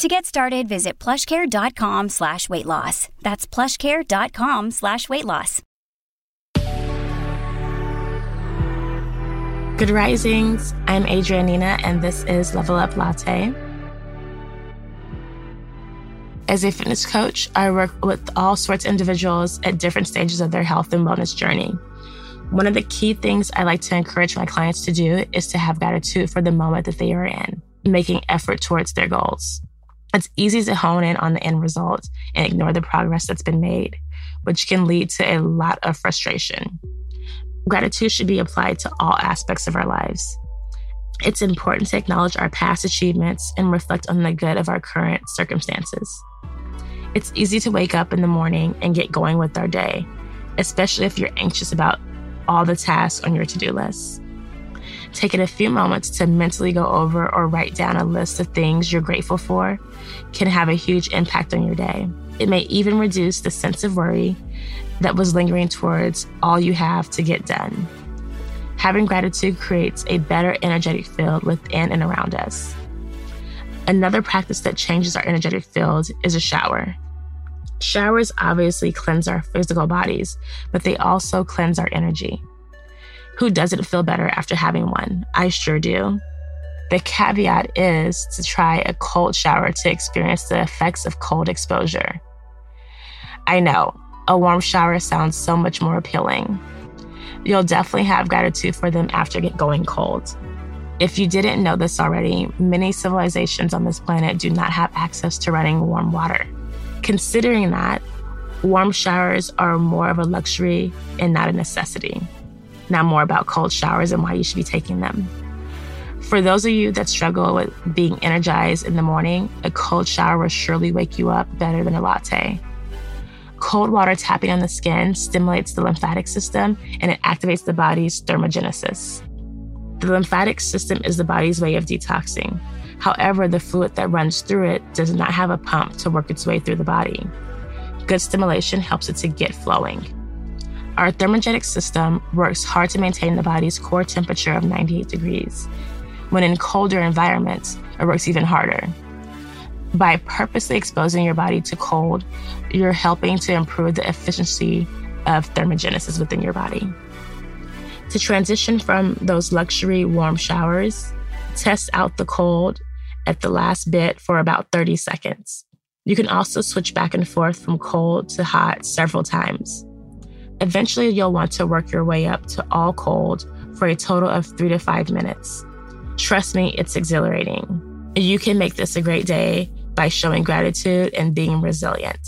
To get started, visit plushcare.com slash weight loss. That's plushcare.com slash weight loss. Good risings. I'm Adrianina, and this is Level Up Latte. As a fitness coach, I work with all sorts of individuals at different stages of their health and wellness journey. One of the key things I like to encourage my clients to do is to have gratitude for the moment that they are in, making effort towards their goals. It's easy to hone in on the end result and ignore the progress that's been made, which can lead to a lot of frustration. Gratitude should be applied to all aspects of our lives. It's important to acknowledge our past achievements and reflect on the good of our current circumstances. It's easy to wake up in the morning and get going with our day, especially if you're anxious about all the tasks on your to do list. Taking a few moments to mentally go over or write down a list of things you're grateful for can have a huge impact on your day. It may even reduce the sense of worry that was lingering towards all you have to get done. Having gratitude creates a better energetic field within and around us. Another practice that changes our energetic field is a shower. Showers obviously cleanse our physical bodies, but they also cleanse our energy. Who doesn't feel better after having one? I sure do. The caveat is to try a cold shower to experience the effects of cold exposure. I know, a warm shower sounds so much more appealing. You'll definitely have gratitude for them after going cold. If you didn't know this already, many civilizations on this planet do not have access to running warm water. Considering that, warm showers are more of a luxury and not a necessity. Now, more about cold showers and why you should be taking them. For those of you that struggle with being energized in the morning, a cold shower will surely wake you up better than a latte. Cold water tapping on the skin stimulates the lymphatic system and it activates the body's thermogenesis. The lymphatic system is the body's way of detoxing. However, the fluid that runs through it does not have a pump to work its way through the body. Good stimulation helps it to get flowing. Our thermogenic system works hard to maintain the body's core temperature of 98 degrees. When in colder environments, it works even harder. By purposely exposing your body to cold, you're helping to improve the efficiency of thermogenesis within your body. To transition from those luxury warm showers, test out the cold at the last bit for about 30 seconds. You can also switch back and forth from cold to hot several times. Eventually, you'll want to work your way up to all cold for a total of three to five minutes. Trust me, it's exhilarating. You can make this a great day by showing gratitude and being resilient.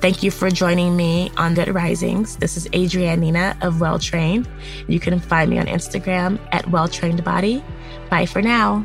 Thank you for joining me on Good Risings. This is Adrianina of Well Trained. You can find me on Instagram at Well Trained Body. Bye for now.